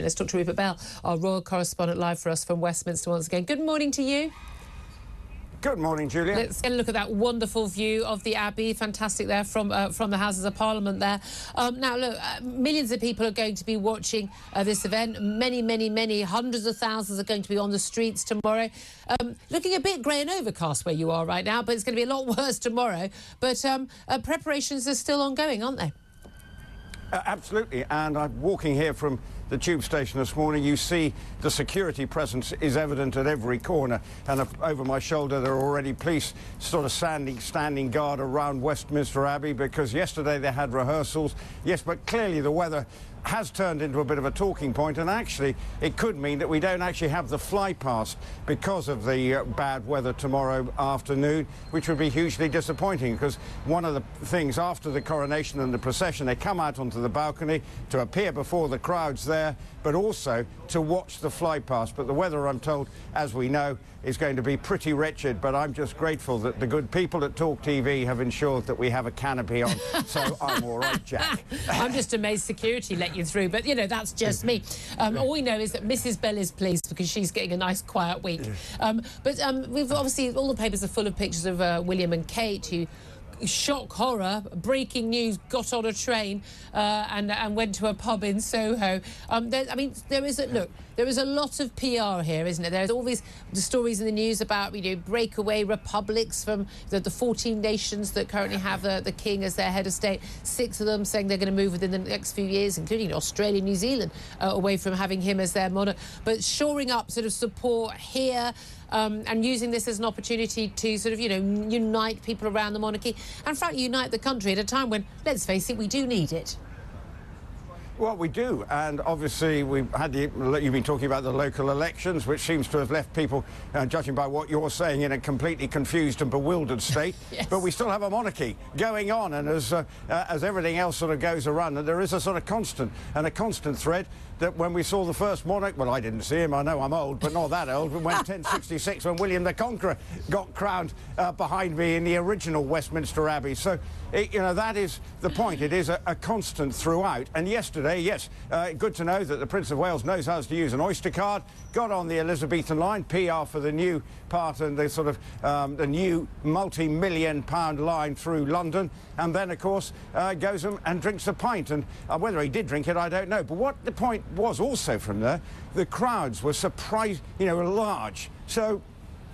Let's talk to Rupert Bell, our royal correspondent, live for us from Westminster once again. Good morning to you. Good morning, Julia. Let's get a look at that wonderful view of the Abbey. Fantastic there from uh, from the Houses of Parliament there. Um, now, look, uh, millions of people are going to be watching uh, this event. Many, many, many, hundreds of thousands are going to be on the streets tomorrow. Um, looking a bit grey and overcast where you are right now, but it's going to be a lot worse tomorrow. But um, uh, preparations are still ongoing, aren't they? Uh, absolutely, and I'm walking here from the tube station this morning. You see the security presence is evident at every corner, and uh, over my shoulder there are already police sort of standing, standing guard around Westminster Abbey because yesterday they had rehearsals. Yes, but clearly the weather has turned into a bit of a talking point and actually it could mean that we don't actually have the fly past because of the uh, bad weather tomorrow afternoon which would be hugely disappointing because one of the things after the coronation and the procession they come out onto the balcony to appear before the crowds there but also to watch the fly past. But the weather I'm told as we know is going to be pretty wretched but I'm just grateful that the good people at Talk TV have ensured that we have a canopy on. So I'm all right Jack. I'm just amazed security let you through. But, you know, that's just me. Um, all we know is that Mrs. Bell is pleased because she's getting a nice quiet week. Um, but um, we've obviously, all the papers are full of pictures of uh, William and Kate who shock horror breaking news got on a train uh, and and went to a pub in Soho. Um, there, I mean there is a look there is a lot of PR here isn't it? There's all these the stories in the news about you know breakaway republics from the, the 14 nations that currently have the, the king as their head of state. Six of them saying they're going to move within the next few years including Australia New Zealand uh, away from having him as their monarch. But shoring up sort of support here um, and using this as an opportunity to sort of, you know, unite people around the monarchy and, frankly, unite the country at a time when, let's face it, we do need it. Well, we do, and obviously we've had the, you've been talking about the local elections, which seems to have left people, uh, judging by what you're saying, in a completely confused and bewildered state. yes. But we still have a monarchy going on, and as uh, uh, as everything else sort of goes around, there is a sort of constant and a constant thread that when we saw the first monarch, well, I didn't see him, I know I'm old, but not that old, when 1066, when William the Conqueror got crowned uh, behind me in the original Westminster Abbey. So, it, you know, that is the point. It is a, a constant throughout. And yesterday, yes, uh, good to know that the Prince of Wales knows how to use an Oyster card, got on the Elizabethan line, PR for the new part and the sort of um, the new multi-million pound line through London, and then, of course, uh, goes and drinks a pint. And uh, whether he did drink it, I don't know. But what the point was also from there, the crowds were surprised, you know, large. So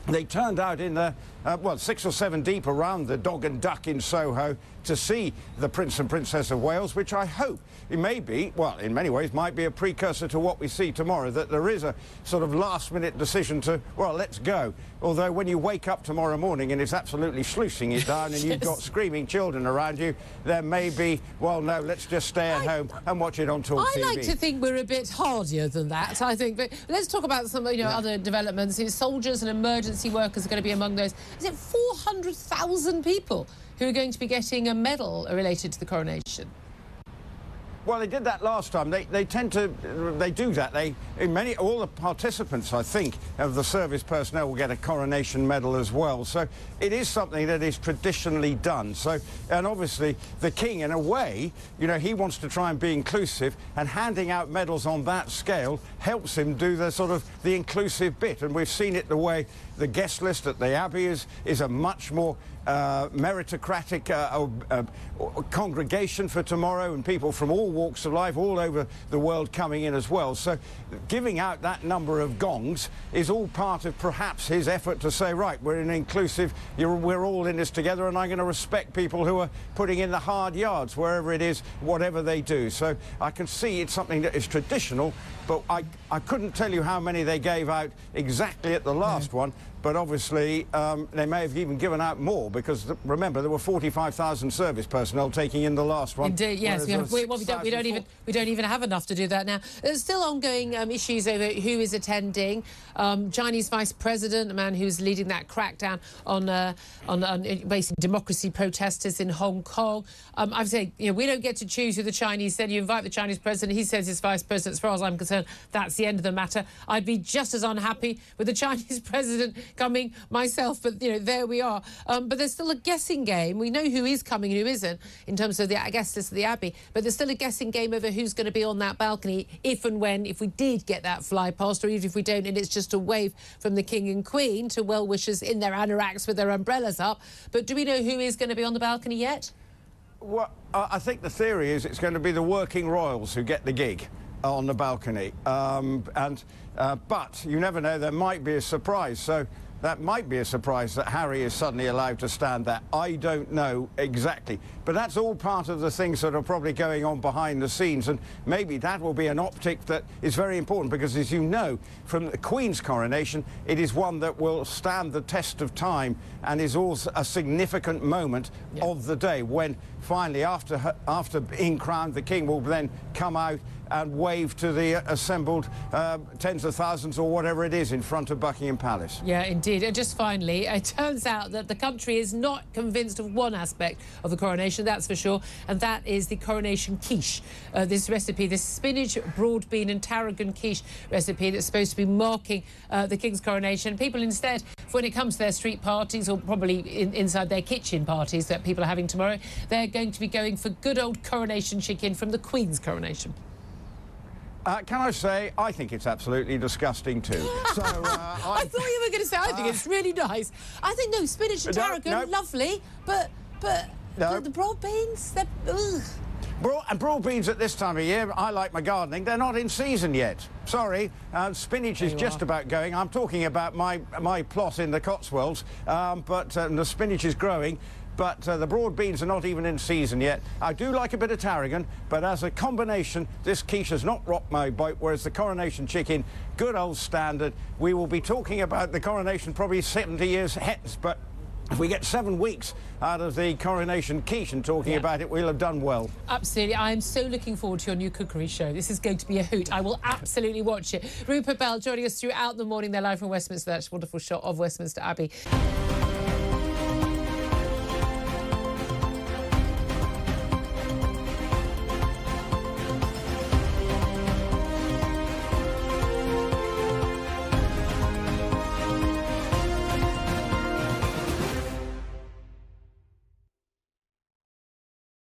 they turned out in the, uh, well, six or seven deep around the dog and duck in Soho to see the Prince and Princess of Wales, which I hope it may be, well, in many ways, might be a precursor to what we see tomorrow, that there is a sort of last-minute decision to, well, let's go. Although when you wake up tomorrow morning and it's absolutely sluicing it down and you've got screaming children around you, there may be, well, no, let's just stay at I, home and watch it on Talk I TV. like to think we're a bit hardier than that, I think. But let's talk about some, you know, yeah. other developments. Soldiers and emergency workers are going to be among those. Is it 400,000 people who are going to be getting a medal related to the coronation. Well, they did that last time. They, they tend to, they do that. They, many, all the participants, I think, of the service personnel will get a coronation medal as well. So it is something that is traditionally done. So, and obviously the king, in a way, you know, he wants to try and be inclusive, and handing out medals on that scale helps him do the sort of the inclusive bit. And we've seen it the way the guest list at the Abbey is, is a much more uh, meritocratic uh, uh, congregation for tomorrow and people from all walks of life all over the world coming in as well. So giving out that number of gongs is all part of perhaps his effort to say, right, we're an inclusive, we're all in this together and I'm going to respect people who are putting in the hard yards wherever it is, whatever they do. So I can see it's something that is traditional, but I, I couldn't tell you how many they gave out exactly at the last no. one, but obviously um, they may have even given out more because th remember there were 45,000 service personnel taking in the last one. Indeed, yes. We, have, we, well, we, don't, we, don't, even we don't even have enough to do that now. There's still ongoing um, issues over who is attending. Um, Chinese Vice President, a man who's leading that crackdown on uh, on, on basically democracy protesters in Hong Kong. Um, I've said you know we don't get to choose who the Chinese send. You invite the Chinese president. He says his vice president. As far as I'm concerned, that's the end of the matter. I'd be just as unhappy with the Chinese president coming myself, but you know there we are. Um, but there's still a guessing game. We know who is coming and who isn't in terms of the guest list of the Abbey, but there's still a guessing guessing game over who's going to be on that balcony if and when, if we did get that fly past, or even if we don't, and it's just a wave from the King and Queen to well wishers in their anoraks with their umbrellas up. But do we know who is going to be on the balcony yet? Well, I think the theory is it's going to be the working royals who get the gig on the balcony. Um, and uh, but you never know; there might be a surprise. So that might be a surprise that Harry is suddenly allowed to stand there. I don't know exactly. But that's all part of the things that are probably going on behind the scenes. And maybe that will be an optic that is very important because, as you know, from the Queen's coronation, it is one that will stand the test of time and is also a significant moment yeah. of the day when finally, after, after being crowned, the King will then come out and wave to the assembled uh, tens of thousands or whatever it is in front of Buckingham Palace. Yeah, indeed. And just finally, it turns out that the country is not convinced of one aspect of the coronation, that's for sure, and that is the coronation quiche. Uh, this recipe, this spinach, broad bean and tarragon quiche recipe that's supposed to be marking uh, the King's coronation. People instead, when it comes to their street parties or probably in, inside their kitchen parties that people are having tomorrow, they're going to be going for good old coronation chicken from the Queen's coronation. Uh, can I say, I think it's absolutely disgusting too. So, uh, I, I, thought you were going to say, I think uh, it's really nice. I think, no, spinach and tarragon, no, no. lovely, but, but no. the, the broad beans, they're, ugh. And broad beans at this time of year, I like my gardening, they're not in season yet. Sorry, uh, spinach is just are. about going. I'm talking about my, my plot in the Cotswolds, um, but uh, the spinach is growing but uh, the broad beans are not even in season yet. I do like a bit of tarragon, but as a combination, this quiche has not rocked my boat, whereas the coronation chicken, good old standard. We will be talking about the coronation probably 70 years hence, but if we get seven weeks out of the coronation quiche and talking yeah. about it, we'll have done well. Absolutely. I am so looking forward to your new cookery show. This is going to be a hoot. I will absolutely watch it. Rupert Bell joining us throughout the morning. They're live from Westminster. That's a wonderful shot of Westminster Abbey.